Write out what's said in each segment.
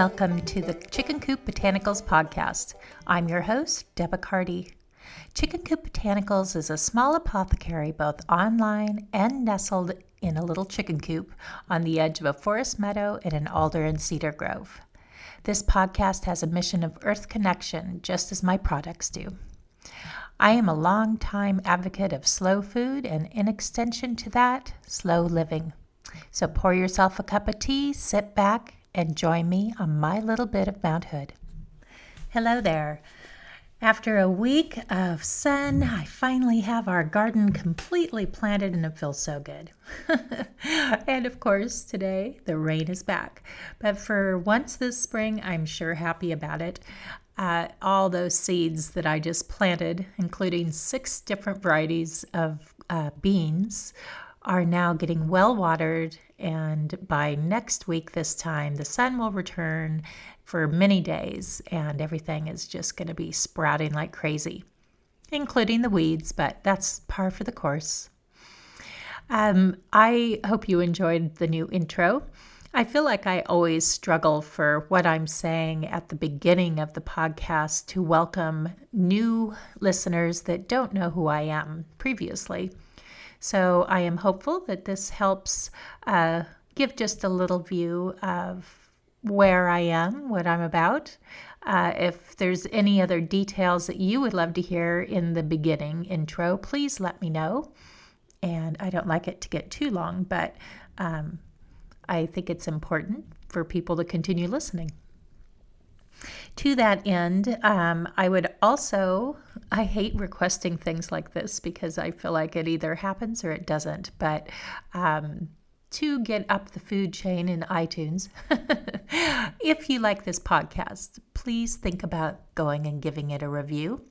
Welcome to the Chicken Coop Botanicals podcast. I'm your host, Debra Carty. Chicken Coop Botanicals is a small apothecary both online and nestled in a little chicken coop on the edge of a forest meadow in an alder and cedar grove. This podcast has a mission of earth connection, just as my products do. I am a long-time advocate of slow food and, in extension to that, slow living. So pour yourself a cup of tea, sit back, and join me on my little bit of Mount Hood. Hello there. After a week of sun, I finally have our garden completely planted and it feels so good. and of course, today the rain is back. But for once this spring, I'm sure happy about it. Uh, all those seeds that I just planted, including six different varieties of uh, beans, are now getting well watered. And by next week, this time, the sun will return for many days, and everything is just going to be sprouting like crazy, including the weeds, but that's par for the course. Um, I hope you enjoyed the new intro. I feel like I always struggle for what I'm saying at the beginning of the podcast to welcome new listeners that don't know who I am previously. So I am hopeful that this helps uh, give just a little view of where I am, what I'm about. Uh, if there's any other details that you would love to hear in the beginning intro, please let me know. And I don't like it to get too long, but um, I think it's important for people to continue listening. To that end, um, I would also, I hate requesting things like this because I feel like it either happens or it doesn't. But um, to get up the food chain in iTunes, if you like this podcast, please think about going and giving it a review.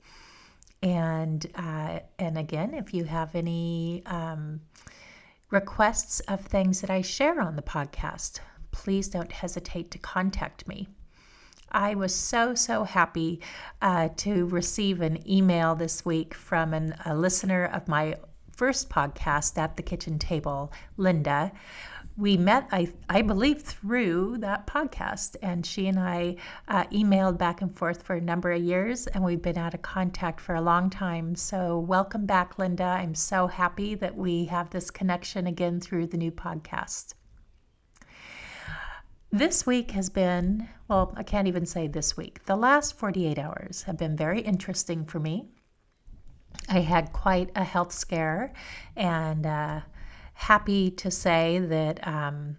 And uh, and again, if you have any um, requests of things that I share on the podcast, please don't hesitate to contact me. I was so, so happy uh, to receive an email this week from an, a listener of my first podcast at the kitchen table, Linda. We met, I, I believe, through that podcast, and she and I uh, emailed back and forth for a number of years, and we've been out of contact for a long time. So, welcome back, Linda. I'm so happy that we have this connection again through the new podcast. This week has been, well, I can't even say this week. The last 48 hours have been very interesting for me. I had quite a health scare and uh, happy to say that um,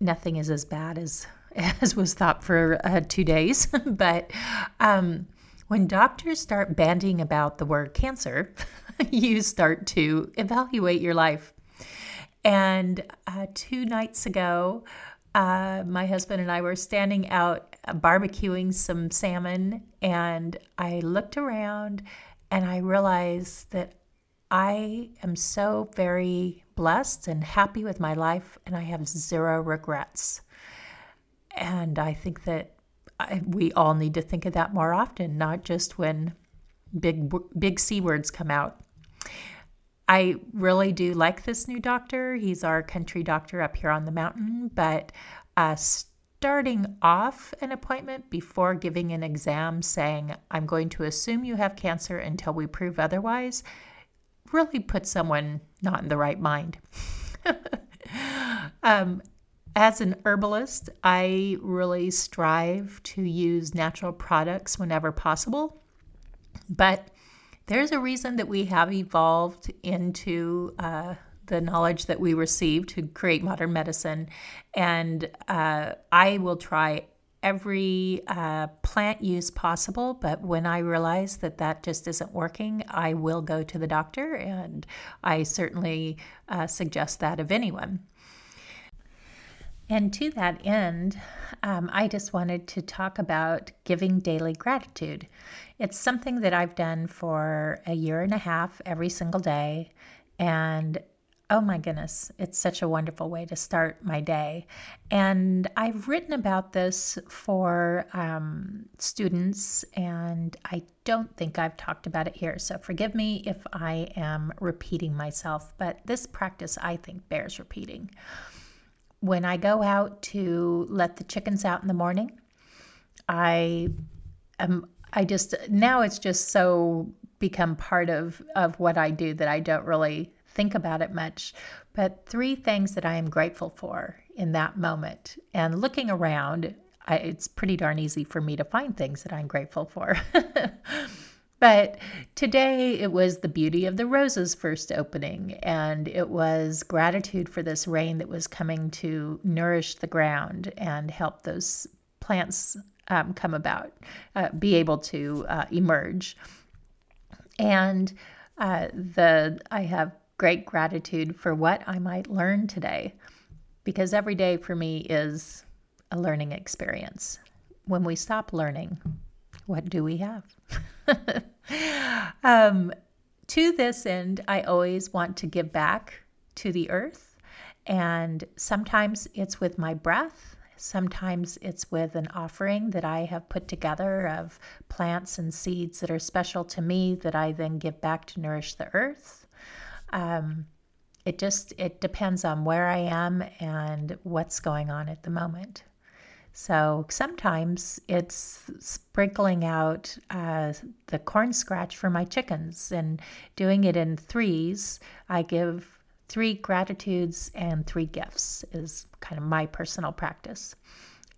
nothing is as bad as, as was thought for uh, two days. but um, when doctors start bandying about the word cancer, you start to evaluate your life. And uh, two nights ago, uh, my husband and I were standing out uh, barbecuing some salmon, and I looked around and I realized that I am so very blessed and happy with my life, and I have zero regrets. And I think that I, we all need to think of that more often, not just when big big c words come out. I really do like this new doctor. He's our country doctor up here on the mountain, but uh, starting off an appointment before giving an exam saying, I'm going to assume you have cancer until we prove otherwise, really puts someone not in the right mind. um, as an herbalist, I really strive to use natural products whenever possible. But there's a reason that we have evolved into uh, the knowledge that we received to create modern medicine. And uh, I will try every uh, plant use possible, but when I realize that that just isn't working, I will go to the doctor, and I certainly uh, suggest that of anyone. And to that end, um, I just wanted to talk about giving daily gratitude. It's something that I've done for a year and a half every single day. And oh my goodness, it's such a wonderful way to start my day. And I've written about this for um, students, and I don't think I've talked about it here. So forgive me if I am repeating myself, but this practice I think bears repeating when I go out to let the chickens out in the morning, I am, I just, now it's just so become part of, of what I do that I don't really think about it much. But three things that I am grateful for in that moment. And looking around, I, it's pretty darn easy for me to find things that I'm grateful for. But today it was the beauty of the roses first opening, and it was gratitude for this rain that was coming to nourish the ground and help those plants um, come about, uh, be able to uh, emerge. And uh, the I have great gratitude for what I might learn today, because every day for me is a learning experience. When we stop learning, what do we have? um, to this end, I always want to give back to the earth. And sometimes it's with my breath. Sometimes it's with an offering that I have put together of plants and seeds that are special to me that I then give back to nourish the earth. Um, it just it depends on where I am and what's going on at the moment. So sometimes it's sprinkling out uh, the corn scratch for my chickens and doing it in threes. I give three gratitudes and three gifts, is kind of my personal practice.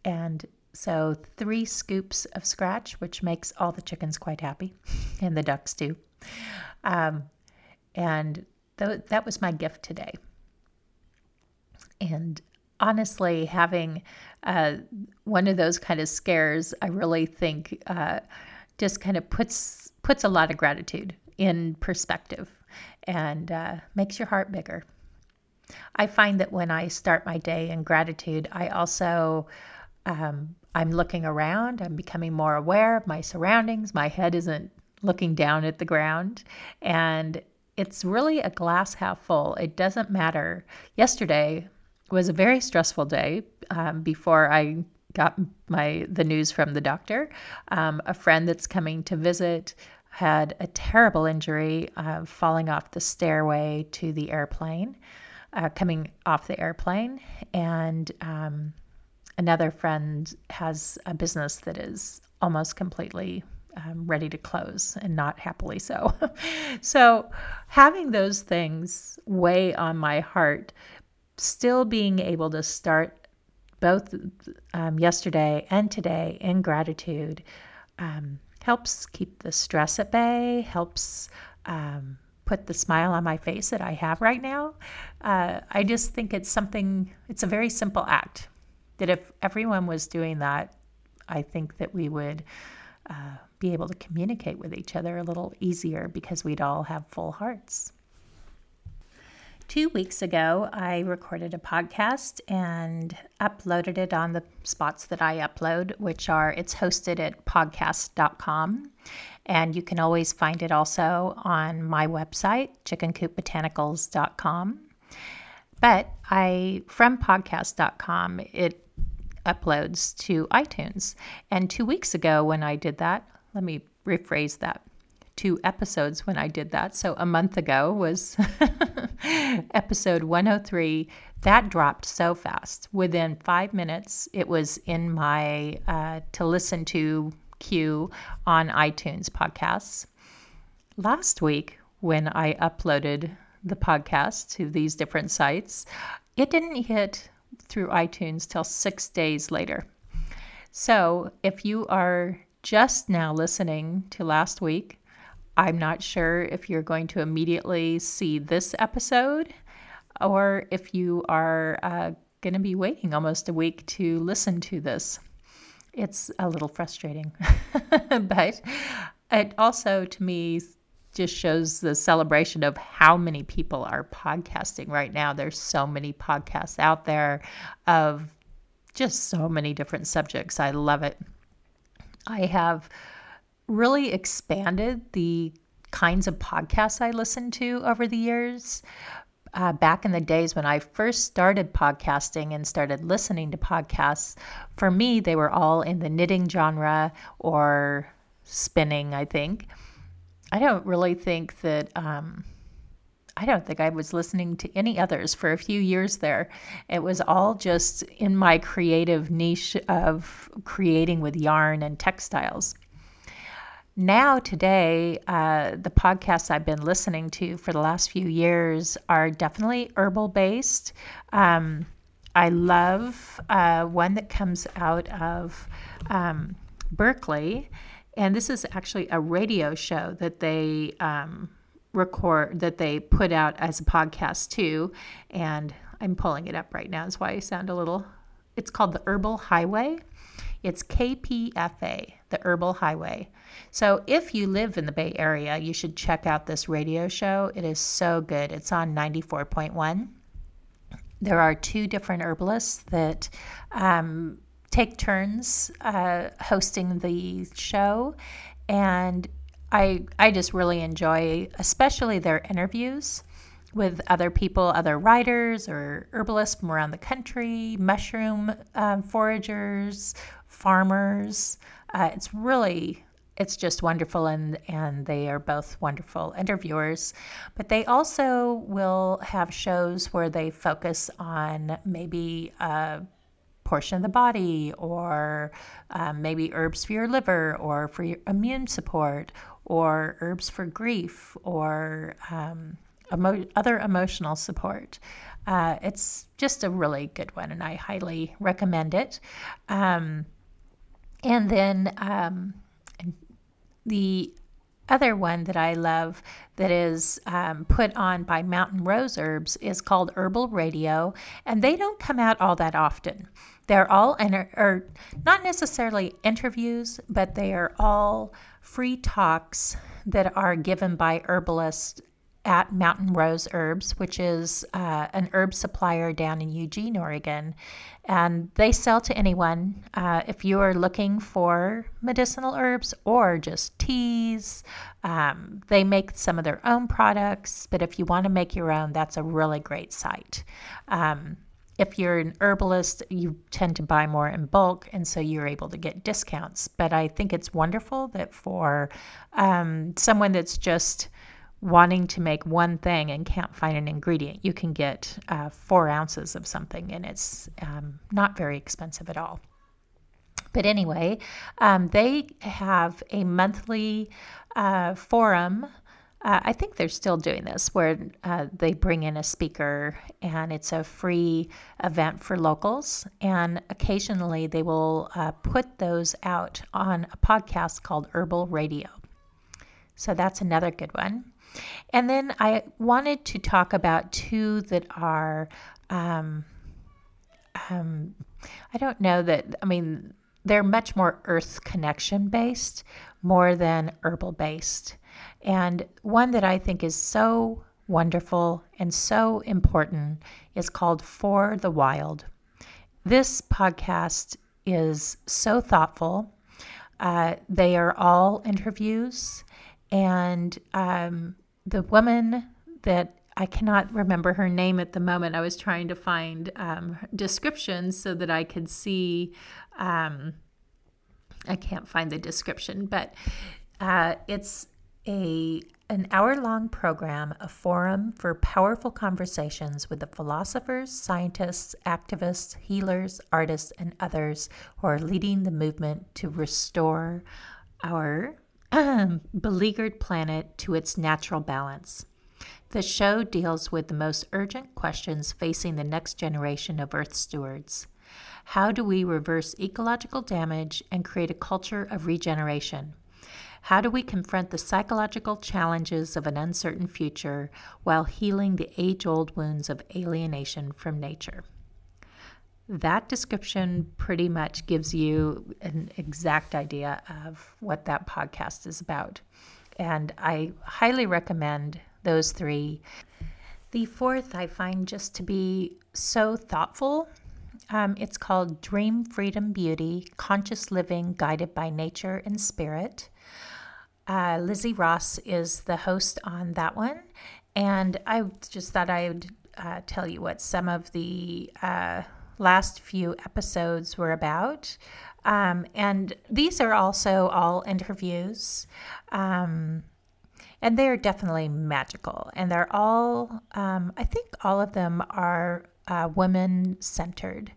And so three scoops of scratch, which makes all the chickens quite happy, and the ducks too. Um, and th- that was my gift today. And honestly, having uh, one of those kind of scares, I really think uh, just kind of puts puts a lot of gratitude in perspective and uh, makes your heart bigger. I find that when I start my day in gratitude, I also um, I'm looking around. I'm becoming more aware of my surroundings. My head isn't looking down at the ground, and it's really a glass half full. It doesn't matter. Yesterday, was a very stressful day um, before I got my the news from the doctor. Um, a friend that's coming to visit had a terrible injury uh, falling off the stairway to the airplane, uh, coming off the airplane, and um, another friend has a business that is almost completely um, ready to close and not happily so. so, having those things weigh on my heart still being able to start both um, yesterday and today in gratitude um, helps keep the stress at bay, helps um, put the smile on my face that I have right now. Uh, I just think it's something, it's a very simple act that if everyone was doing that, I think that we would uh, be able to communicate with each other a little easier because we'd all have full hearts. Two weeks ago, I recorded a podcast and uploaded it on the spots that I upload, which are it's hosted at podcast.com. And you can always find it also on my website, chickencoopbotanicals.com. But I, from podcast.com, it uploads to iTunes. And two weeks ago, when I did that, let me rephrase that two episodes when I did that. So a month ago was episode 103. That dropped so fast. Within five minutes, it was in my uh, to listen to queue on iTunes podcasts. Last week, when I uploaded the podcast to these different sites, it didn't hit through iTunes till six days later. So if you are just now listening to last week, I'm not sure if you're going to immediately see this episode or if you are uh, going to be waiting almost a week to listen to this. It's a little frustrating, but it also, to me, just shows the celebration of how many people are podcasting right now. There's so many podcasts out there of just so many different subjects. I love it. I have really expanded the kinds of podcasts I listened to over the years. Uh, back in the days when I first started podcasting and started listening to podcasts, for me, they were all in the knitting genre or spinning, I think. I don't really think that um, I don't think I was listening to any others for a few years there. It was all just in my creative niche of creating with yarn and textiles. Now, today, uh, the podcasts I've been listening to for the last few years are definitely herbal based. Um, I love uh, one that comes out of um, Berkeley, and this is actually a radio show that they um, record that they put out as a podcast too. And I'm pulling it up right now. That's why I sound a little. It's called the Herbal Highway. It's KPFA, the Herbal Highway. So if you live in the Bay Area, you should check out this radio show. It is so good. It's on 94.1. There are two different herbalists that um, take turns uh, hosting the show, and I I just really enjoy, especially their interviews with other people, other writers or herbalists from around the country, mushroom um, foragers, farmers. Uh, it's really it's just wonderful and and they are both wonderful interviewers. But they also will have shows where they focus on maybe a portion of the body or um, maybe herbs for your liver or for your immune support or herbs for grief or um, emo- other emotional support. Uh, it's just a really good one and i highly recommend it. Um, and then um, the other one that I love that is um, put on by Mountain Rose Herbs is called Herbal Radio, and they don't come out all that often. They're all, or not necessarily interviews, but they are all free talks that are given by herbalists at Mountain Rose Herbs, which is uh, an herb supplier down in Eugene, Oregon. And they sell to anyone. Uh, if you are looking for medicinal herbs or just teas, um, they make some of their own products. But if you want to make your own, that's a really great site. Um, if you're an herbalist, you tend to buy more in bulk, and so you're able to get discounts. But I think it's wonderful that for um, someone that's just wanting to make one thing and can't find an ingredient, you can get uh, four ounces of something and it's um, not very expensive at all. But anyway, um, they have a monthly uh, forum. Uh, I think they're still doing this where uh, they bring in a speaker and it's a free event for locals. And occasionally they will uh, put those out on a podcast called Herbal Radio. So that's another good one. And then I wanted to talk about two that are, um, um, I don't know that, I mean, they're much more earth connection based more than herbal based. And one that I think is so wonderful and so important is called For the Wild. This podcast is so thoughtful. Uh, they are all interviews, and um, the woman that I cannot remember her name at the moment. I was trying to find um, descriptions so that I could see. Um, I can't find the description, but uh, it's a an hour long program, a forum for powerful conversations with the philosophers, scientists, activists, healers, artists, and others who are leading the movement to restore our Um, beleaguered planet to its natural balance. The show deals with the most urgent questions facing the next generation of Earth stewards. How do we reverse ecological damage and create a culture of regeneration? How do we confront the psychological challenges of an uncertain future while healing the age old wounds of alienation from nature? That description pretty much gives you an exact idea of what that podcast is about. And I highly recommend those three. The fourth I find just to be so thoughtful. Um, it's called Dream Freedom Beauty Conscious Living Guided by Nature and Spirit. Uh, Lizzie Ross is the host on that one. And I just thought I would uh, tell you what some of the uh, last few episodes were about. Um, and these are also all interviews. Um, and they are definitely magical. And they're all, um, I think, all of them are uh, women centered.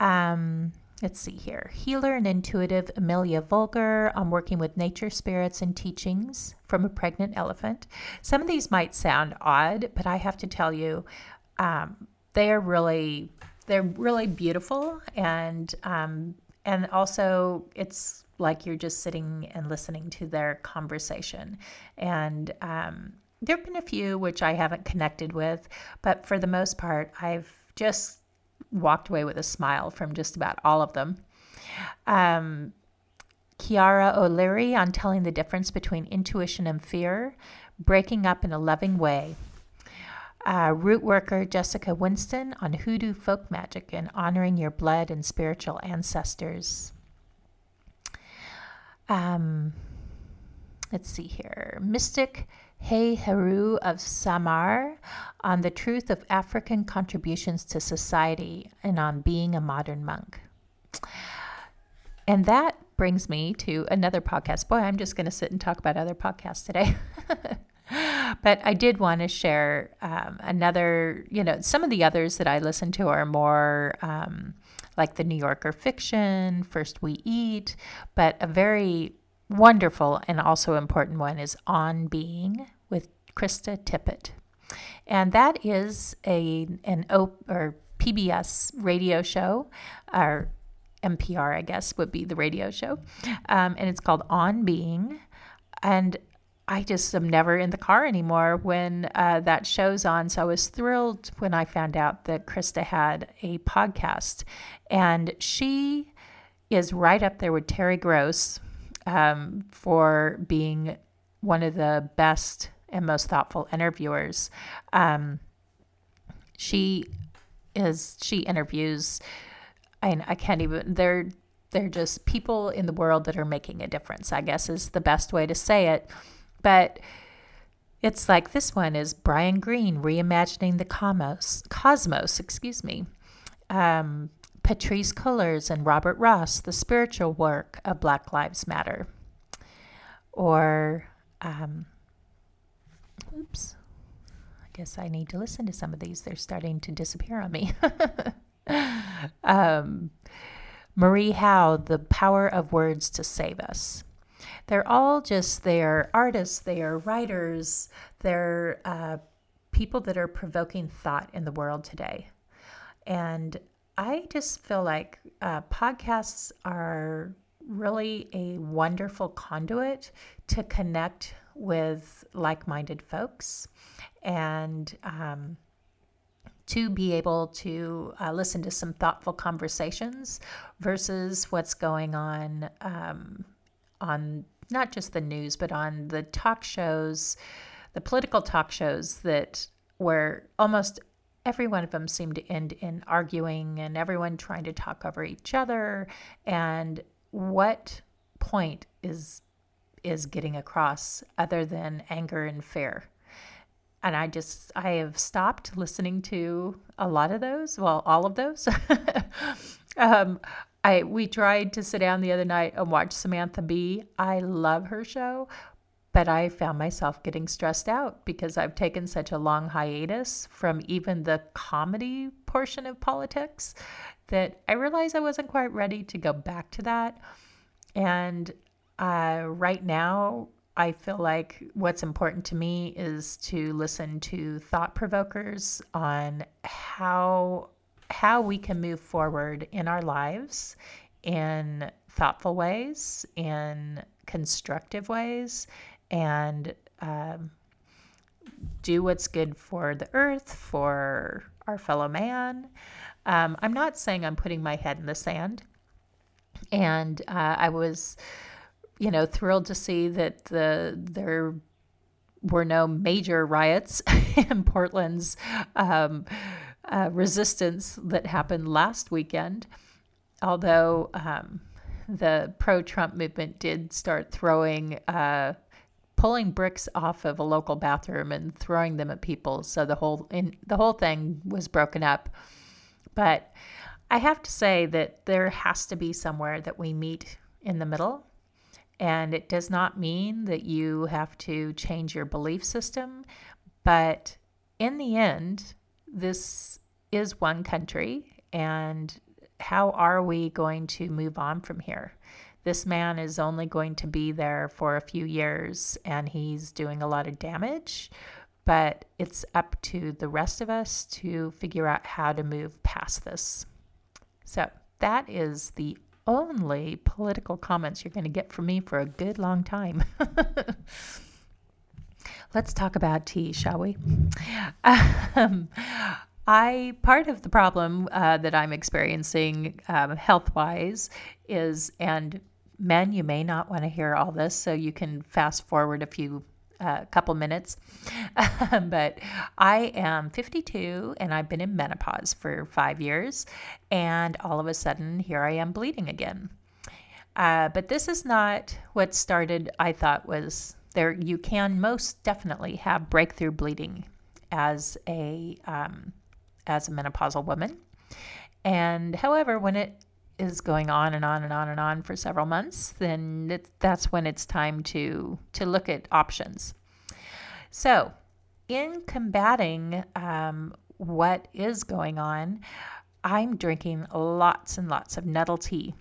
Um, let's see here. Healer and intuitive Amelia Vogler on working with nature spirits and teachings from a pregnant elephant. Some of these might sound odd, but I have to tell you, um, they are really they're really beautiful and um, and also it's like you're just sitting and listening to their conversation. And um, there have been a few which i haven't connected with but for the most part i've just walked away with a smile from just about all of them. Um, Chiara O'Leary on telling the difference between intuition and fear, breaking up in a loving way uh, root worker Jessica Winston on hoodoo folk magic and honoring your blood and spiritual ancestors. Um, let's see here. Mystic Hey Heru of Samar on the truth of African contributions to society and on being a modern monk. And that brings me to another podcast. Boy, I'm just going to sit and talk about other podcasts today. but I did want to share um, another, you know, some of the others that I listen to are more um, like the New Yorker fiction, First We Eat, but a very wonderful and also important one is On Being with Krista Tippett. And that is a an op- or PBS radio show, or NPR, I guess, would be the radio show. Um, and it's called On Being. And I just am never in the car anymore when uh, that show's on. So I was thrilled when I found out that Krista had a podcast. And she is right up there with Terry Gross um, for being one of the best and most thoughtful interviewers. Um, she is, she interviews, I, I can't even, they're, they're just people in the world that are making a difference, I guess is the best way to say it but it's like this one is Brian Greene reimagining the cosmos, cosmos excuse me. Um, Patrisse Cullors and Robert Ross, the spiritual work of Black Lives Matter. Or, um, oops, I guess I need to listen to some of these. They're starting to disappear on me. um, Marie Howe, The Power of Words to Save Us. They're all just, they're artists, they are writers, they're uh, people that are provoking thought in the world today. And I just feel like uh, podcasts are really a wonderful conduit to connect with like minded folks and um, to be able to uh, listen to some thoughtful conversations versus what's going on um, on not just the news, but on the talk shows, the political talk shows that where almost every one of them seemed to end in arguing and everyone trying to talk over each other. And what point is is getting across other than anger and fear? And I just I have stopped listening to a lot of those. Well, all of those. um, I we tried to sit down the other night and watch Samantha Bee. I love her show, but I found myself getting stressed out because I've taken such a long hiatus from even the comedy portion of politics that I realized I wasn't quite ready to go back to that. And uh, right now, I feel like what's important to me is to listen to thought provokers on how how we can move forward in our lives in thoughtful ways, in constructive ways, and um, do what's good for the earth, for our fellow man. Um, I'm not saying I'm putting my head in the sand. And uh, I was, you know, thrilled to see that the there were no major riots in Portland's um, uh, resistance that happened last weekend, although um, the pro Trump movement did start throwing, uh, pulling bricks off of a local bathroom and throwing them at people. So the whole, in, the whole thing was broken up. But I have to say that there has to be somewhere that we meet in the middle And it does not mean that you have to change your belief system, but in the end, this is one country. And how are we going to move on from here? This man is only going to be there for a few years and he's doing a lot of damage, but it's up to the rest of us to figure out how to move past this. So, that is the only political comments you're going to get from me for a good long time. Let's talk about tea, shall we? Um, I part of the problem uh, that I'm experiencing um, health wise is, and men, you may not want to hear all this, so you can fast forward a few a uh, couple minutes. but I am 52 and I've been in menopause for five years. And all of a sudden, here I am bleeding again. Uh, but this is not what started, I thought, was there. You can most definitely have breakthrough bleeding as a, um, as a menopausal woman. And however, when it is going on and on and on and on for several months, then it, that's when it's time to to look at options. So, in combating um, what is going on, I'm drinking lots and lots of nettle tea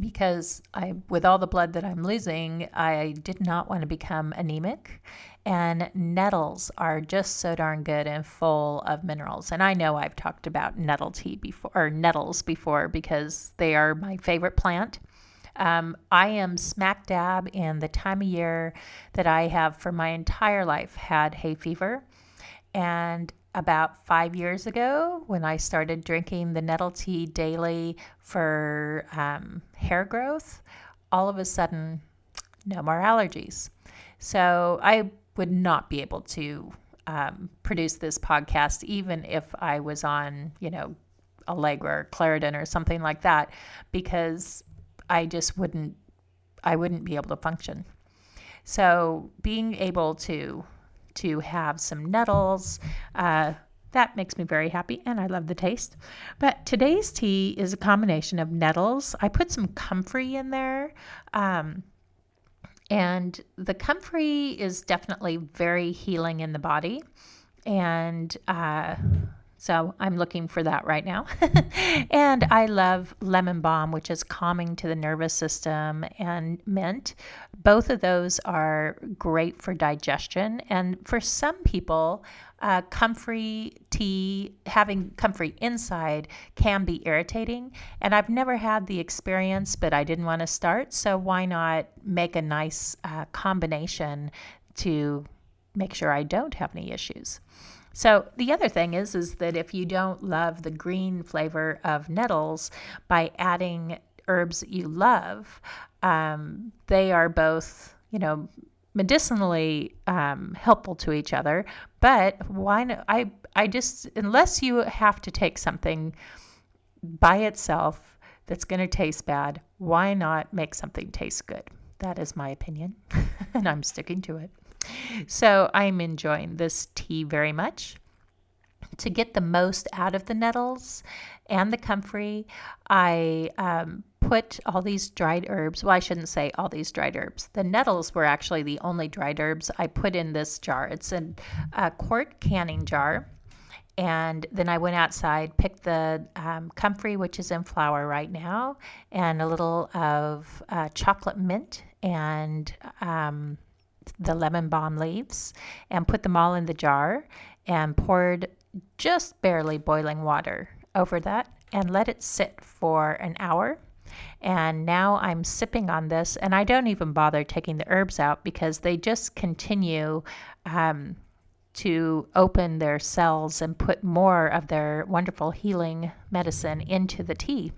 because I, with all the blood that I'm losing, I did not want to become anemic. And nettles are just so darn good and full of minerals. And I know I've talked about nettle tea before, or nettles before, because they are my favorite plant. Um, I am smack dab in the time of year that I have for my entire life had hay fever. And about five years ago, when I started drinking the nettle tea daily for um, hair growth, all of a sudden, no more allergies. So I would not be able to um, produce this podcast even if I was on, you know, Allegra or Claritin or something like that, because I just wouldn't, I wouldn't be able to function. So being able to to have some nettles, uh, that makes me very happy, and I love the taste. But today's tea is a combination of nettles. I put some comfrey in there. Um, and the comfrey is definitely very healing in the body. And uh, so I'm looking for that right now. and I love lemon balm, which is calming to the nervous system, and mint. Both of those are great for digestion. And for some people, uh, comfrey tea, having comfrey inside can be irritating. And I've never had the experience, but I didn't want to start. So why not make a nice uh, combination to make sure I don't have any issues? So the other thing is is that if you don't love the green flavor of nettles, by adding herbs that you love, um, they are both you know medicinally um, helpful to each other. But why? Not, I I just unless you have to take something by itself that's going to taste bad, why not make something taste good? That is my opinion, and I'm sticking to it. So I'm enjoying this tea very much. To get the most out of the nettles and the comfrey, I um, put all these dried herbs. Well, I shouldn't say all these dried herbs. The nettles were actually the only dried herbs I put in this jar. It's a, a quart canning jar. And then I went outside, picked the um, comfrey, which is in flower right now, and a little of uh, chocolate mint and um, the lemon balm leaves, and put them all in the jar and poured just barely boiling water over that and let it sit for an hour and now I'm sipping on this, and I don't even bother taking the herbs out because they just continue um, to open their cells and put more of their wonderful healing medicine into the tea.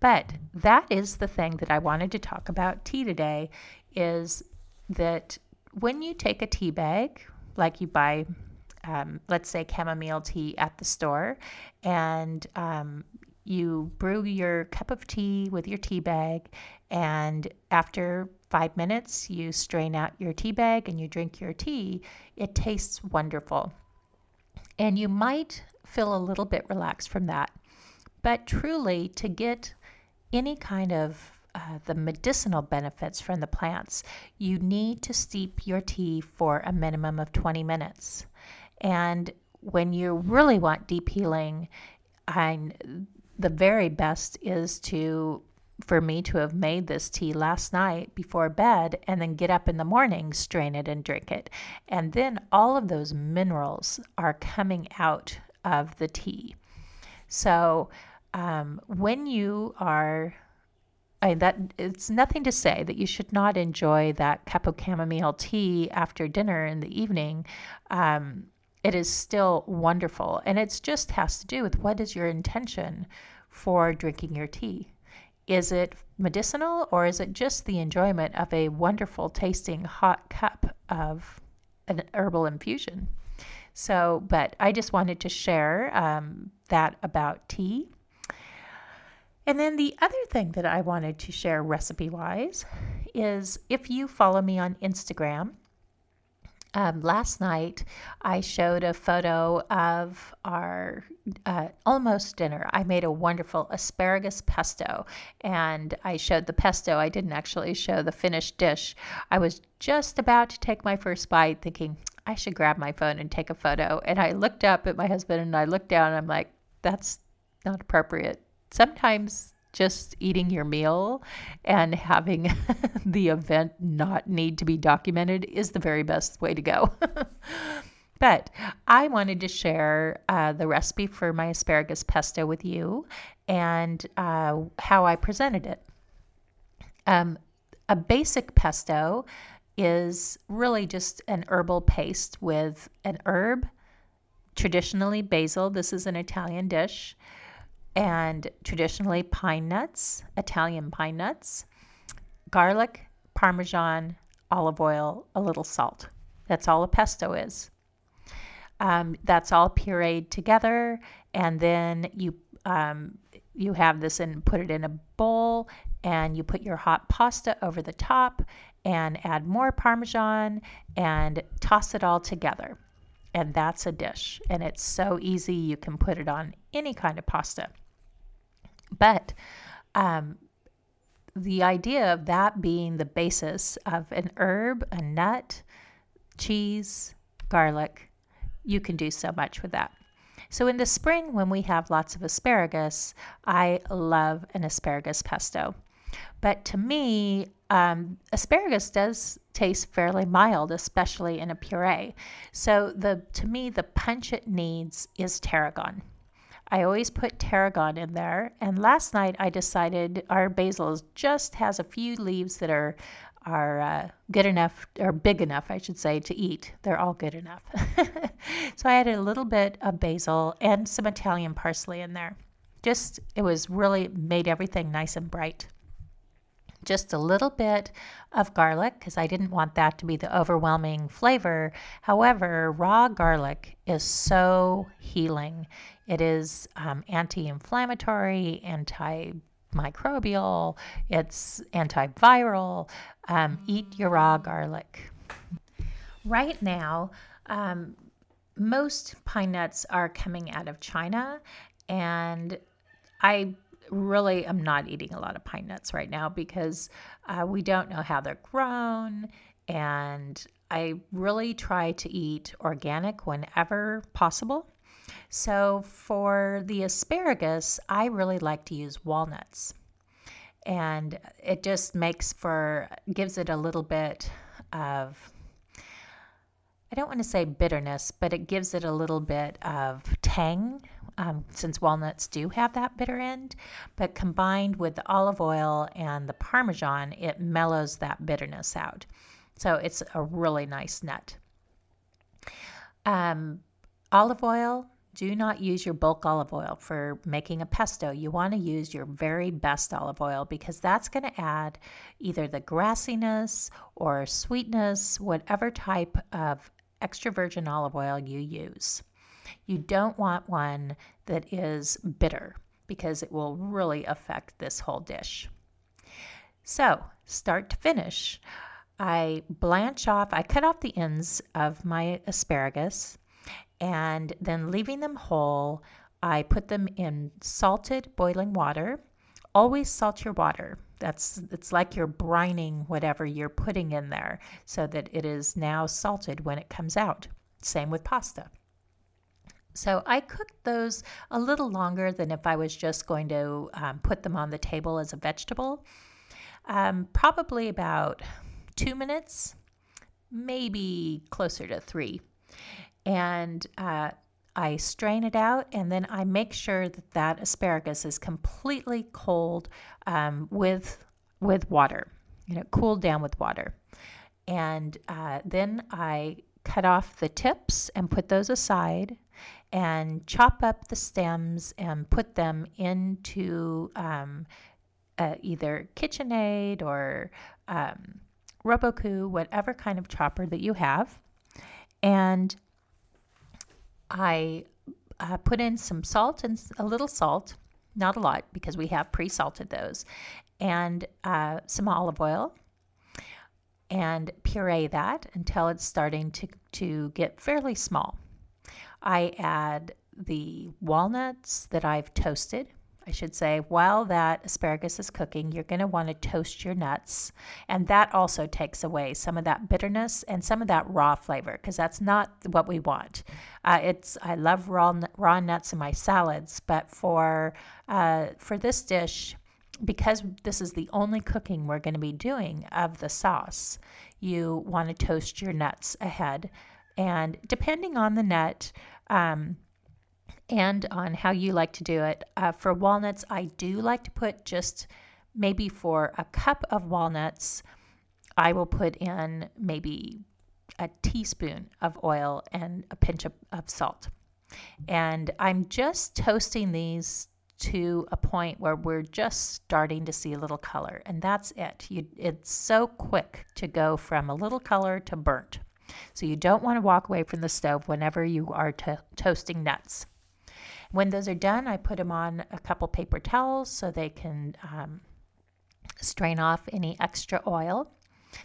But that is the thing that I wanted to talk about tea today is that when you take a tea bag, like you buy um, let's say chamomile tea at the store and um, you brew your cup of tea with your tea bag, and after five minutes, you strain out your tea bag and you drink your tea. It tastes wonderful. And you might feel a little bit relaxed from that. But truly, to get any kind of uh, the medicinal benefits from the plants, you need to steep your tea for a minimum of 20 minutes. And when you really want deep healing, the very best is to for me to have made this tea last night before bed and then get up in the morning, strain it, and drink it. And then all of those minerals are coming out of the tea. So um, when you are I, that it's nothing to say that you should not enjoy that cup of chamomile tea after dinner in the evening. Um, it is still wonderful, and it just has to do with what is your intention for drinking your tea. Is it medicinal or is it just the enjoyment of a wonderful tasting hot cup of an herbal infusion? So, but I just wanted to share um, that about tea. And then the other thing that I wanted to share recipe wise is if you follow me on Instagram, um, last night, I showed a photo of our uh, almost dinner. I made a wonderful asparagus pesto, and I showed the pesto. I didn't actually show the finished dish. I was just about to take my first bite, thinking I should grab my phone and take a photo. And I looked up at my husband and I looked down, and I'm like, that's not appropriate. Sometimes just eating your meal and having the event not need to be documented is the very best way to go. but I wanted to share uh, the recipe for my asparagus pesto with you and uh, how I presented it. Um, a basic pesto is really just an herbal paste with an herb, traditionally basil. This is an Italian dish and traditionally pine nuts, Italian pine nuts, garlic, parmesan, olive oil, a little salt. That's all a pesto is. Um, that's all pureed together, and then you um, you have this and put it in a bowl, and you put your hot pasta over the top, and add more parmesan, and toss it all together, and that's a dish. And it's so easy; you can put it on any kind of pasta. But um, the idea of that being the basis of an herb, a nut, cheese, garlic, you can do so much with that. So in the spring, when we have lots of asparagus, I love an asparagus pesto. But to me, um, asparagus does taste fairly mild, especially in a puree. So the to me, the punch it needs is tarragon. I always put tarragon in there. And last night I decided our basil just has a few leaves that are are uh, good enough or big enough, I should say, to eat. They're all good enough. so I added a little bit of basil and some Italian parsley in there. Just it was really made everything nice and bright just a little bit of garlic because I didn't want that to be the overwhelming flavor. However, raw garlic is so healing. It is um, anti inflammatory, antimicrobial, it's antiviral. Um, eat your raw garlic. Right now, um, most pine nuts are coming out of China, and I really am not eating a lot of pine nuts right now because uh, we don't know how they're grown. And I really try to eat organic whenever possible. So for the asparagus, I really like to use walnuts. And it just makes for, gives it a little bit of, I don't want to say bitterness, but it gives it a little bit of tang um, since walnuts do have that bitter end. But combined with the olive oil and the Parmesan, it mellows that bitterness out. So it's a really nice nut. Um, olive oil, do not use your bulk olive oil for making a pesto. You want to use your very best olive oil because that's going to add either the grassiness or sweetness, whatever type of extra virgin olive oil you use. You don't want one that is bitter because it will really affect this whole dish. So, start to finish, I blanch off, I cut off the ends of my asparagus, and then leaving them whole, I put them in salted boiling water always salt your water. That's it's like you're brining whatever you're putting in there so that it is now salted when it comes out. Same with pasta. So I cooked those a little longer than if I was just going to um, put them on the table as a vegetable. Um, probably about two minutes, maybe closer to three. And uh, I strain it out and then I make sure that that asparagus is completely cold um, with with water, you know, cooled down with water. And uh, then I cut off the tips and put those aside and chop up the stems and put them into um, uh, either KitchenAid or um, Robot whatever kind of chopper that you have. And I uh, put in some salt and a little salt, not a lot because we have pre salted those, and uh, some olive oil and puree that until it's starting to, to get fairly small. I add the walnuts that I've toasted I should say, while that asparagus is cooking, you're going to want to toast your nuts. And that also takes away some of that bitterness and some of that raw flavor because that's not what we want. Uh, it's I love raw raw nuts in my salads, but for uh, for this dish, because this is the only cooking we're going to be doing of the sauce, you want to toast your nuts ahead. And depending on the nut, um, and on how you like to do it. Uh, for walnuts, I do like to put just maybe for a cup of walnuts, I will put in maybe a teaspoon of oil and a pinch of, of salt. And I'm just toasting these to a point where we're just starting to see a little color, and that's it. You, it's so quick to go from a little color to burnt. So you don't want to walk away from the stove whenever you are to- toasting nuts. When those are done, I put them on a couple paper towels so they can um, strain off any extra oil.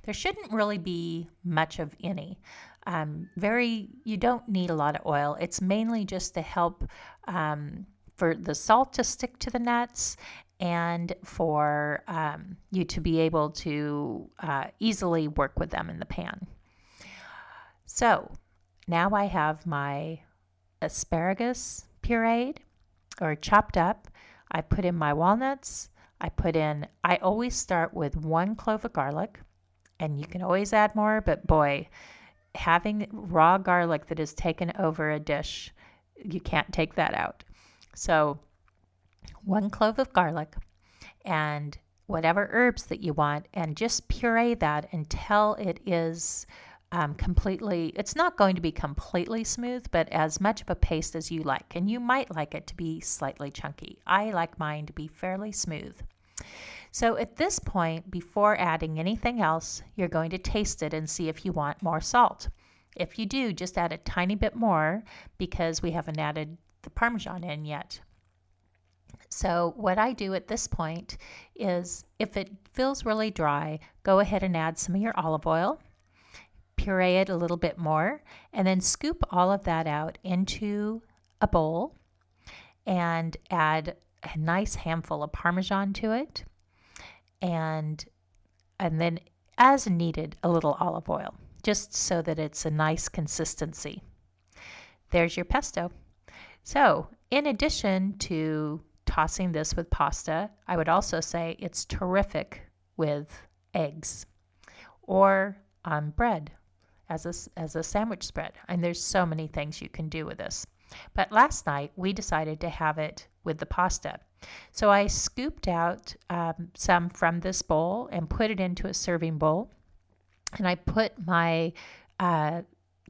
There shouldn't really be much of any. Um, very, you don't need a lot of oil. It's mainly just to help um, for the salt to stick to the nuts and for um, you to be able to uh, easily work with them in the pan. So now I have my asparagus pureed or chopped up. I put in my walnuts. I put in, I always start with one clove of garlic, and you can always add more, but boy, having raw garlic that is taken over a dish, you can't take that out. So, one clove of garlic and whatever herbs that you want, and just puree that until it is um, completely, it's not going to be completely smooth, but as much of a paste as you like. And you might like it to be slightly chunky. I like mine to be fairly smooth. So at this point, before adding anything else, you're going to taste it and see if you want more salt. If you do, just add a tiny bit more because we haven't added the Parmesan in yet. So, what I do at this point is if it feels really dry, go ahead and add some of your olive oil puree it a little bit more, and then scoop all of that out into a bowl and add a nice handful of parmesan to it and and then as needed a little olive oil just so that it's a nice consistency. There's your pesto. So, in addition to tossing this with pasta, I would also say it's terrific with eggs or on bread as a, as a sandwich spread. And there's so many things you can do with this. But last night we decided to have it with the pasta. So I scooped out um, some from this bowl and put it into a serving bowl. And I put my uh,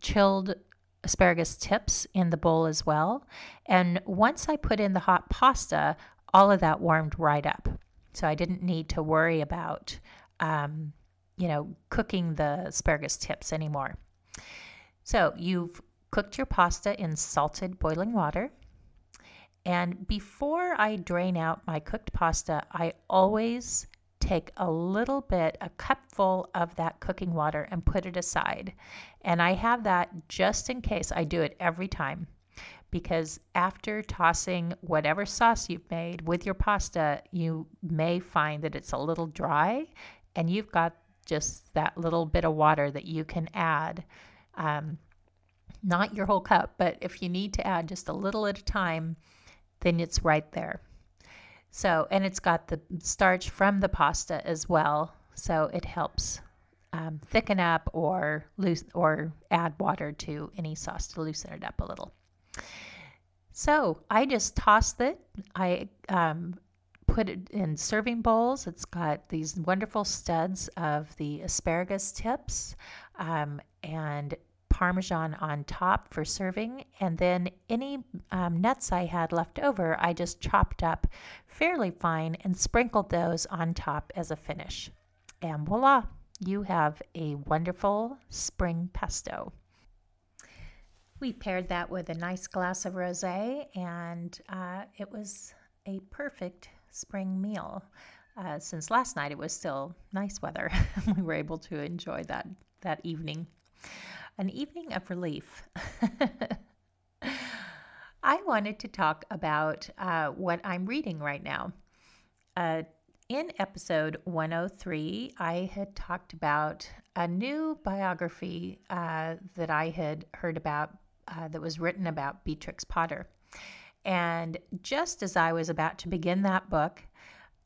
chilled asparagus tips in the bowl as well. And once I put in the hot pasta, all of that warmed right up. So I didn't need to worry about um, you know, cooking the asparagus tips anymore. So you've cooked your pasta in salted boiling water. And before I drain out my cooked pasta, I always take a little bit, a cupful of that cooking water and put it aside. And I have that just in case. I do it every time. because after tossing whatever sauce you've made with your pasta, you may find that it's a little dry and you've got just that little bit of water that you can add. Um, not your whole cup, but if you need to add just a little at a time, then it's right there. So, and it's got the starch from the pasta as well, so it helps um, thicken up or loose or add water to any sauce to loosen it up a little. So I just tossed it. I um, put it in serving bowls. It's got these wonderful studs of the asparagus tips um, and Parmesan on top for serving. And then any um, nuts I had left over, I just chopped up fairly fine and sprinkled those on top as a finish. And voila, you have a wonderful spring pesto. We paired that with a nice glass of rose, and uh, it was a perfect spring meal. Uh, since last night it was still nice weather, we were able to enjoy that that evening. An evening of relief. I wanted to talk about uh, what I'm reading right now. Uh, in episode 103, I had talked about a new biography uh, that I had heard about uh, that was written about Beatrix Potter. And just as I was about to begin that book,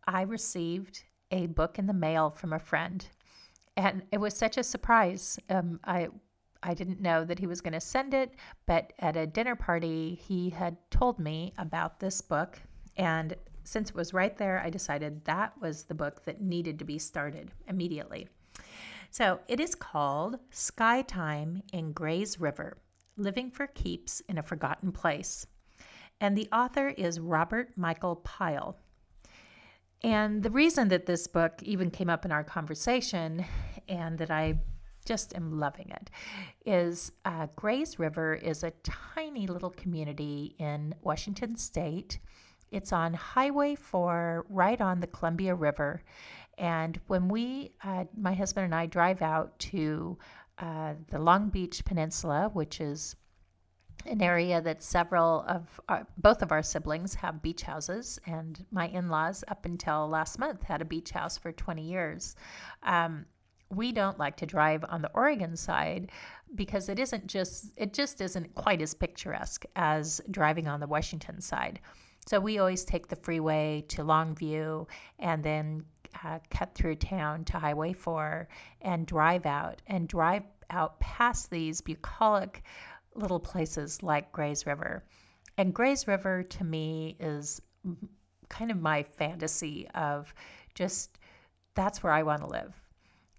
I received a book in the mail from a friend. And it was such a surprise. Um, I I didn't know that he was going to send it, but at a dinner party, he had told me about this book. And since it was right there, I decided that was the book that needed to be started immediately. So it is called Sky Time in Gray's River Living for Keeps in a Forgotten Place. And the author is Robert Michael Pyle. And the reason that this book even came up in our conversation and that I just am loving it is uh, Grays River is a tiny little community in Washington State. It's on Highway 4, right on the Columbia River. And when we, uh, my husband and I, drive out to uh, the Long Beach Peninsula, which is an area that several of our, both of our siblings have beach houses, and my in-laws up until last month had a beach house for 20 years. Um, we don't like to drive on the Oregon side because it isn't just it just isn't quite as picturesque as driving on the Washington side. So we always take the freeway to Longview and then uh, cut through town to Highway 4 and drive out and drive out past these bucolic little places like Grays River. And Grays River to me is kind of my fantasy of just that's where I want to live.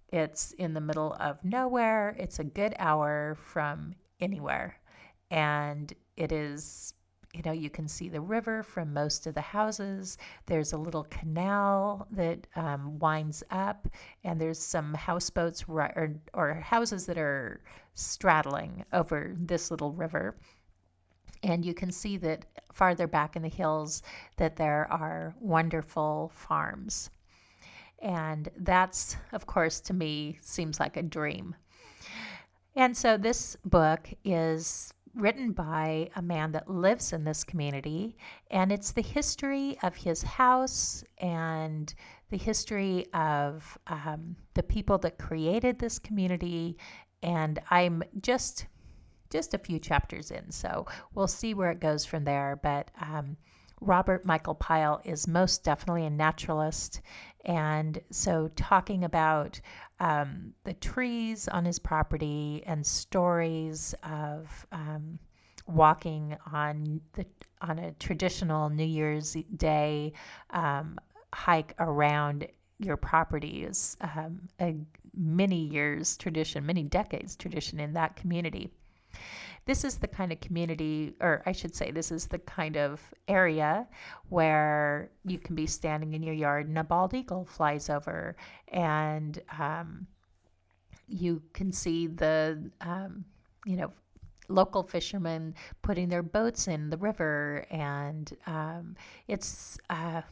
It's in the middle of nowhere. It's a good hour from anywhere. And it is you know, you can see the river from most of the houses. There's a little canal that um, winds up, and there's some houseboats or, or houses that are straddling over this little river. And you can see that farther back in the hills that there are wonderful farms. And that's, of course, to me, seems like a dream. And so this book is written by a man that lives in this community, and it's the history of his house and the history of um, the people that created this community. And I'm just just a few chapters in, so we'll see where it goes from there. But um, Robert Michael Pyle is most definitely a naturalist. And so, talking about um, the trees on his property and stories of um, walking on the on a traditional New Year's Day um, hike around your property is um, a many years tradition, many decades tradition in that community this is the kind of community, or I should say, this is the kind of area where you can be standing in your yard and a bald eagle flies over, and um, you can see the, um, you know, local fishermen putting their boats in the river, and um, it's. Uh,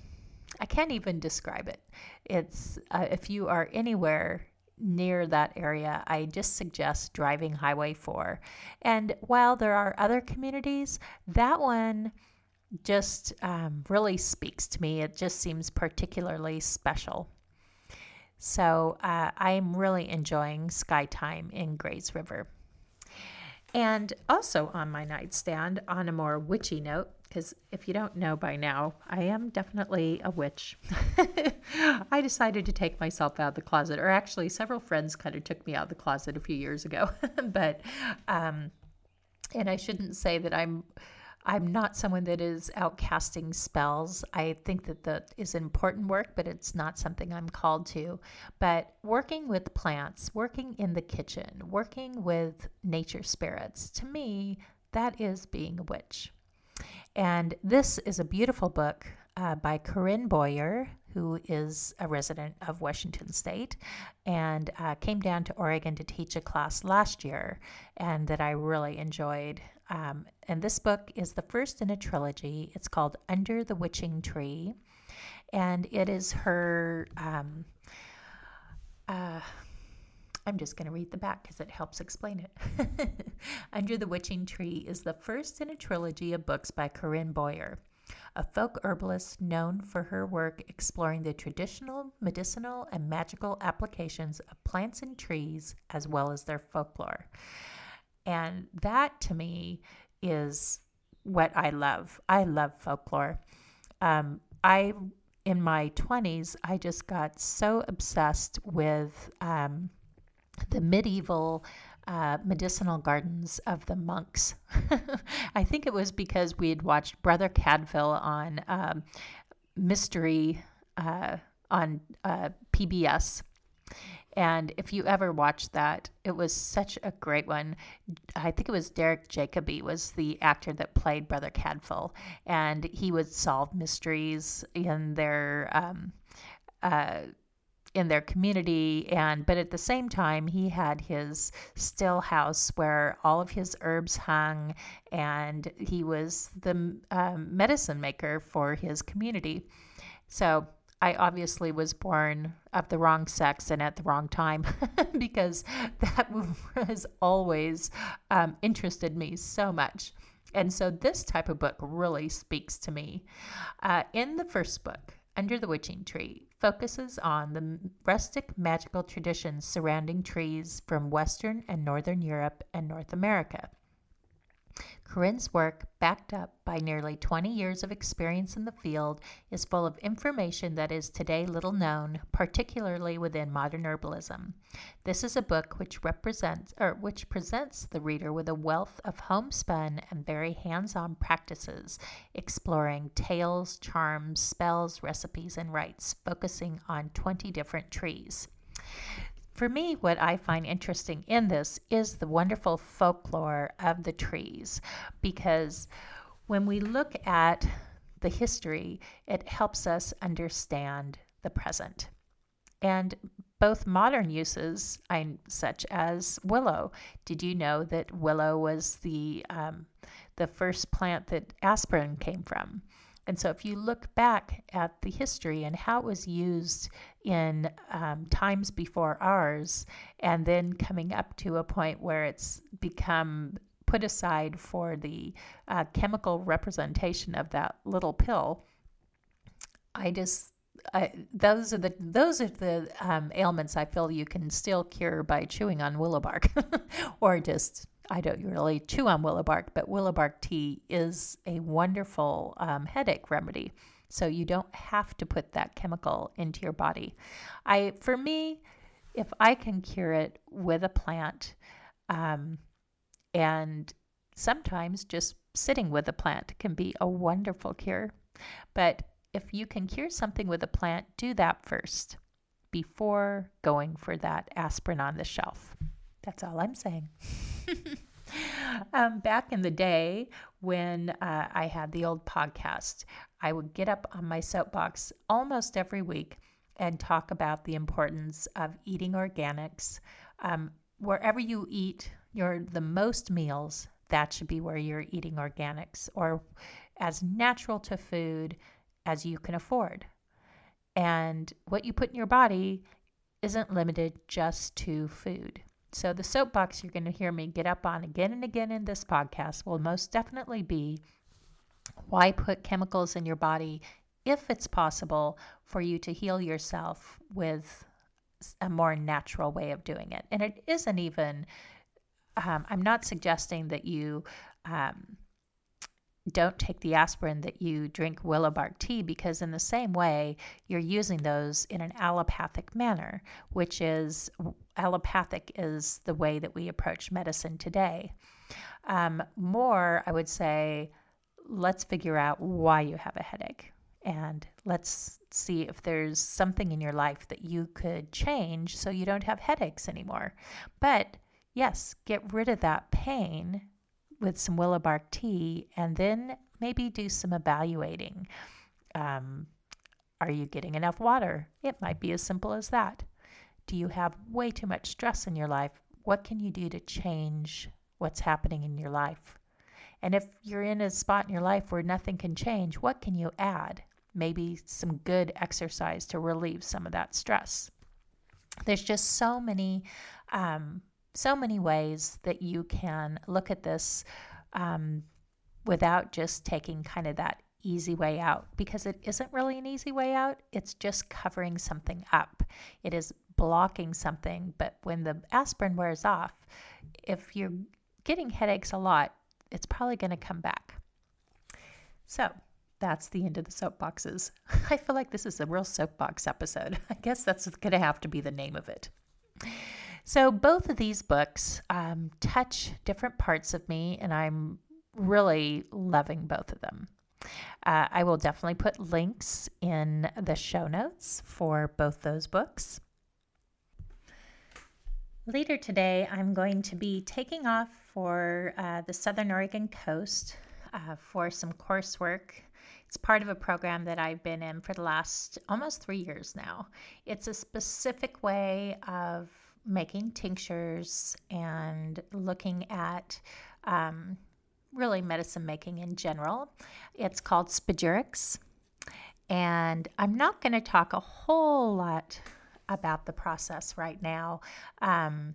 I can't even describe it. It's uh, if you are anywhere near that area, I just suggest driving Highway 4. And while there are other communities, that one just um, really speaks to me. It just seems particularly special. So uh, I'm really enjoying Sky Time in Grays River. And also on my nightstand, on a more witchy note, because if you don't know by now, I am definitely a witch. I decided to take myself out of the closet, or actually, several friends kind of took me out of the closet a few years ago. but, um, and I shouldn't say that I'm I'm not someone that is out casting spells. I think that that is important work, but it's not something I'm called to. But working with plants, working in the kitchen, working with nature spirits, to me, that is being a witch. And this is a beautiful book uh, by Corinne Boyer, who is a resident of Washington State and uh, came down to Oregon to teach a class last year, and that I really enjoyed. Um, and this book is the first in a trilogy. It's called Under the Witching Tree, and it is her. Um, uh, I'm just going to read the back because it helps explain it. Under the Witching Tree is the first in a trilogy of books by Corinne Boyer a folk herbalist known for her work exploring the traditional, medicinal, and magical applications of plants and trees, as well as their folklore. And that to me is what I love. I love folklore. Um, I, in my 20s, I just got so obsessed with um, the medieval uh, medicinal gardens of the monks. I think it was because we had watched Brother Cadfael on um, Mystery uh, on uh, PBS. And if you ever watched that, it was such a great one. I think it was Derek Jacobi was the actor that played Brother Cadfael, and he would solve mysteries in their um, uh, in their community and but at the same time he had his still house where all of his herbs hung and he was the um, medicine maker for his community so I obviously was born of the wrong sex and at the wrong time because that has always um, interested me so much. And so this type of book really speaks to me. Uh, in the first book, under the Witching Tree focuses on the rustic magical traditions surrounding trees from Western and Northern Europe and North America. Corinne's work, backed up by nearly 20 years of experience in the field, is full of information that is today little known, particularly within modern herbalism. This is a book which represents or which presents the reader with a wealth of homespun and very hands-on practices, exploring tales, charms, spells, recipes, and rites, focusing on 20 different trees. For me, what I find interesting in this is the wonderful folklore of the trees because when we look at the history, it helps us understand the present. And both modern uses, such as willow. Did you know that willow was the um, the first plant that aspirin came from? And so, if you look back at the history and how it was used in um, times before ours, and then coming up to a point where it's become put aside for the uh, chemical representation of that little pill, I just I, those are the those are the um, ailments I feel you can still cure by chewing on willow bark, or just I don't really chew on willow bark, but willow bark tea is a wonderful um, headache remedy. So you don't have to put that chemical into your body. I, for me, if I can cure it with a plant, um, and sometimes just sitting with a plant can be a wonderful cure. But if you can cure something with a plant, do that first before going for that aspirin on the shelf. That's all I'm saying. um, back in the day when uh, I had the old podcast, I would get up on my soapbox almost every week and talk about the importance of eating organics. Um, wherever you eat your the most meals, that should be where you're eating organics or as natural to food as you can afford. And what you put in your body isn't limited just to food. So, the soapbox you're going to hear me get up on again and again in this podcast will most definitely be why put chemicals in your body if it's possible for you to heal yourself with a more natural way of doing it. And it isn't even, um, I'm not suggesting that you. Um, don't take the aspirin that you drink willow bark tea because in the same way you're using those in an allopathic manner which is allopathic is the way that we approach medicine today. Um, more i would say let's figure out why you have a headache and let's see if there's something in your life that you could change so you don't have headaches anymore. But yes get rid of that pain with some willow bark tea and then maybe do some evaluating. Um, are you getting enough water? It might be as simple as that. Do you have way too much stress in your life? What can you do to change what's happening in your life? And if you're in a spot in your life where nothing can change, what can you add? Maybe some good exercise to relieve some of that stress. There's just so many um, so many ways that you can look at this um, without just taking kind of that easy way out because it isn't really an easy way out. It's just covering something up. It is blocking something. But when the aspirin wears off, if you're getting headaches a lot, it's probably going to come back. So that's the end of the soapboxes. I feel like this is a real soapbox episode. I guess that's going to have to be the name of it. So, both of these books um, touch different parts of me, and I'm really loving both of them. Uh, I will definitely put links in the show notes for both those books. Later today, I'm going to be taking off for uh, the Southern Oregon coast uh, for some coursework. It's part of a program that I've been in for the last almost three years now. It's a specific way of making tinctures and looking at um, really medicine making in general. It's called Spagyrics. And I'm not going to talk a whole lot about the process right now. Um,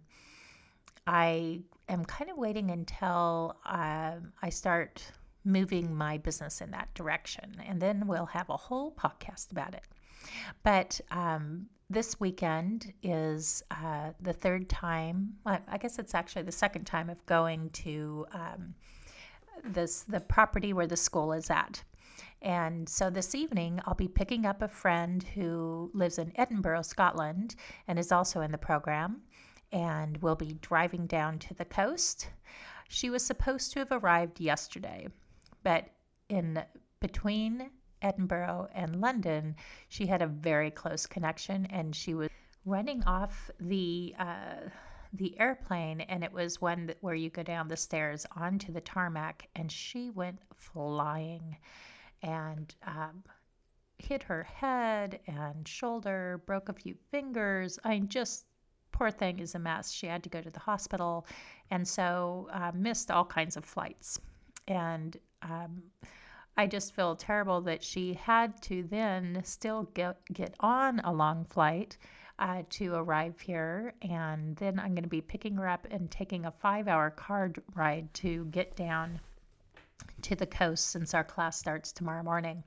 I am kind of waiting until uh, I start moving my business in that direction, and then we'll have a whole podcast about it. But um, this weekend is uh, the third time. I guess it's actually the second time of going to um, this the property where the school is at. And so this evening, I'll be picking up a friend who lives in Edinburgh, Scotland, and is also in the program. And we'll be driving down to the coast. She was supposed to have arrived yesterday, but in between Edinburgh and London, she had a very close connection and she was running off the uh, the airplane and it was one that, where you go down the stairs onto the tarmac and she went flying and um, hit her head and shoulder broke a few fingers. I mean just poor thing is a mess. She had to go to the hospital and so uh, missed all kinds of flights. And um, I just feel terrible that she had to then still get, get on a long flight uh, to arrive here. And then I'm going to be picking her up and taking a five hour car ride to get down to the coast since our class starts tomorrow morning.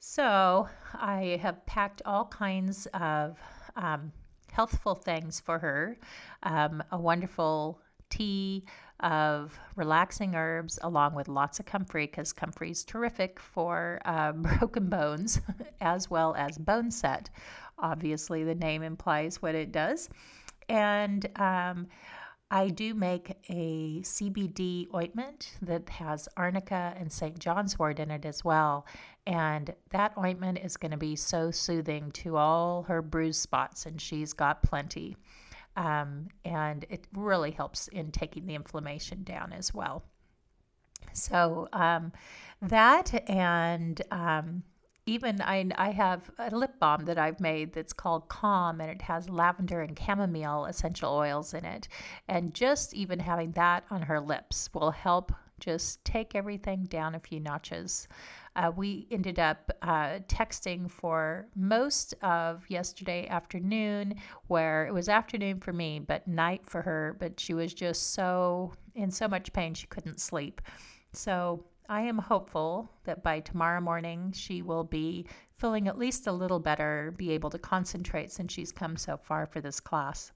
So I have packed all kinds of um, healthful things for her um, a wonderful tea of relaxing herbs along with lots of comfrey because comfrey is terrific for uh, broken bones as well as boneset. Obviously, the name implies what it does. And um, I do make a CBD ointment that has arnica and St. John's wort in it as well. And that ointment is going to be so soothing to all her bruise spots, and she's got plenty. Um, and it really helps in taking the inflammation down as well. So um, that and um, even I, I have a lip balm that I've made that's called Calm, and it has lavender and chamomile essential oils in it. And just even having that on her lips will help just take everything down a few notches. Uh, we ended up uh, texting for most of yesterday afternoon, where it was afternoon for me, but night for her. But she was just so in so much pain she couldn't sleep. So I am hopeful that by tomorrow morning she will be feeling at least a little better, be able to concentrate since she's come so far for this class.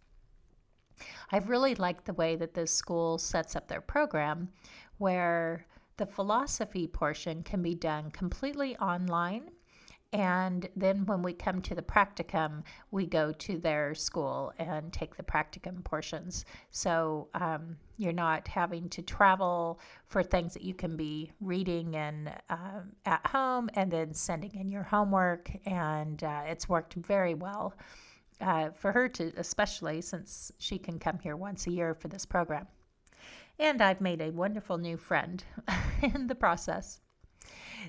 I've really liked the way that this school sets up their program, where the philosophy portion can be done completely online and then when we come to the practicum, we go to their school and take the practicum portions. So um, you're not having to travel for things that you can be reading and um, at home and then sending in your homework. And uh, it's worked very well uh, for her to, especially since she can come here once a year for this program. And I've made a wonderful new friend in the process.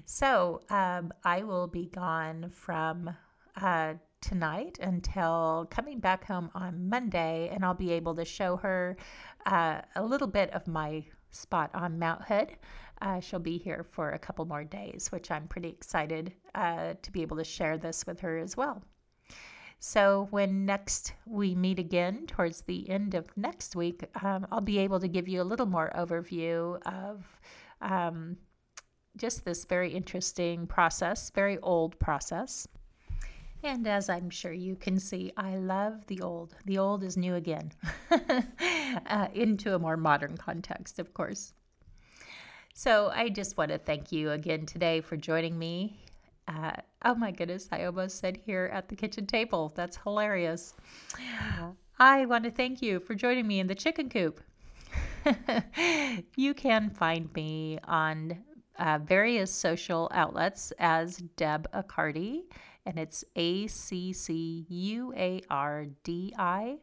So um, I will be gone from uh, tonight until coming back home on Monday, and I'll be able to show her uh, a little bit of my spot on Mount Hood. Uh, she'll be here for a couple more days, which I'm pretty excited uh, to be able to share this with her as well. So, when next we meet again towards the end of next week, um, I'll be able to give you a little more overview of um, just this very interesting process, very old process. And as I'm sure you can see, I love the old. The old is new again, uh, into a more modern context, of course. So I just want to thank you again today for joining me. Uh, oh my goodness, I almost said here at the kitchen table. That's hilarious. I want to thank you for joining me in the chicken coop. you can find me on uh, various social outlets as Deb Accuardi, and it's A C C U A R D I.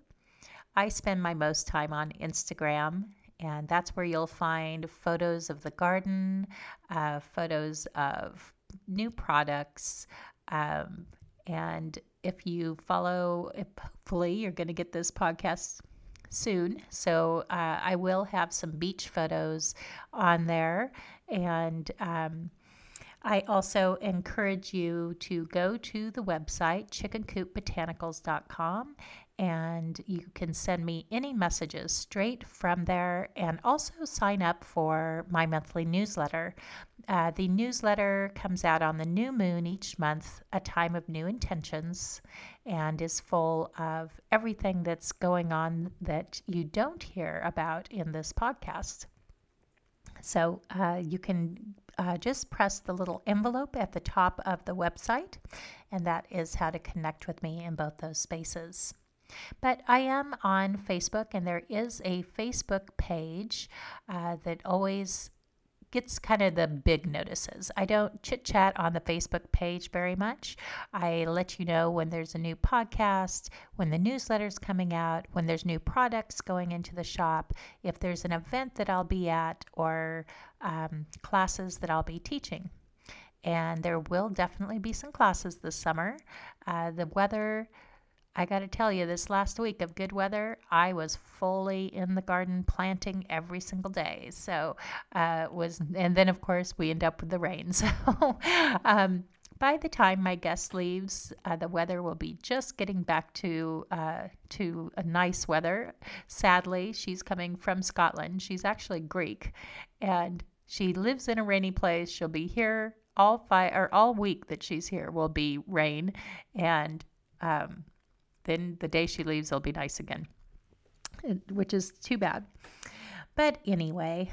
I spend my most time on Instagram, and that's where you'll find photos of the garden, uh, photos of new products. Um, and if you follow, hopefully you're going to get this podcast soon. So uh, I will have some beach photos on there. And um, I also encourage you to go to the website chickencoopbotanicals.com and you can send me any messages straight from there and also sign up for my monthly newsletter. Uh, the newsletter comes out on the new moon each month, a time of new intentions, and is full of everything that's going on that you don't hear about in this podcast. So uh, you can uh, just press the little envelope at the top of the website, and that is how to connect with me in both those spaces. But I am on Facebook, and there is a Facebook page uh, that always gets kind of the big notices. I don't chit chat on the Facebook page very much. I let you know when there's a new podcast, when the newsletter's coming out, when there's new products going into the shop, if there's an event that I'll be at, or um, classes that I'll be teaching. And there will definitely be some classes this summer. Uh, the weather I got to tell you, this last week of good weather, I was fully in the garden planting every single day. So uh, was, and then of course we end up with the rain. So um, by the time my guest leaves, uh, the weather will be just getting back to uh, to a nice weather. Sadly, she's coming from Scotland. She's actually Greek, and she lives in a rainy place. She'll be here all five or all week that she's here will be rain, and um, then the day she leaves, it'll be nice again, which is too bad. But anyway,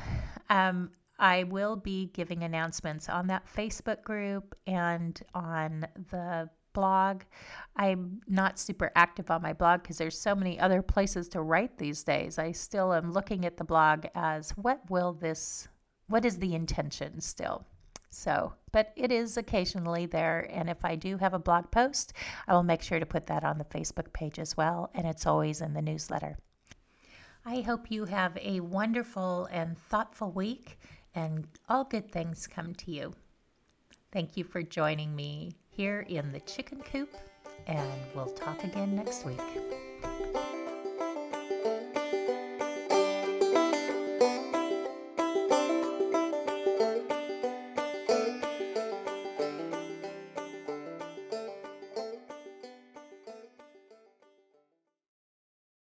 um, I will be giving announcements on that Facebook group and on the blog. I'm not super active on my blog because there's so many other places to write these days. I still am looking at the blog as what will this, what is the intention still? So, but it is occasionally there. And if I do have a blog post, I will make sure to put that on the Facebook page as well. And it's always in the newsletter. I hope you have a wonderful and thoughtful week and all good things come to you. Thank you for joining me here in the chicken coop, and we'll talk again next week.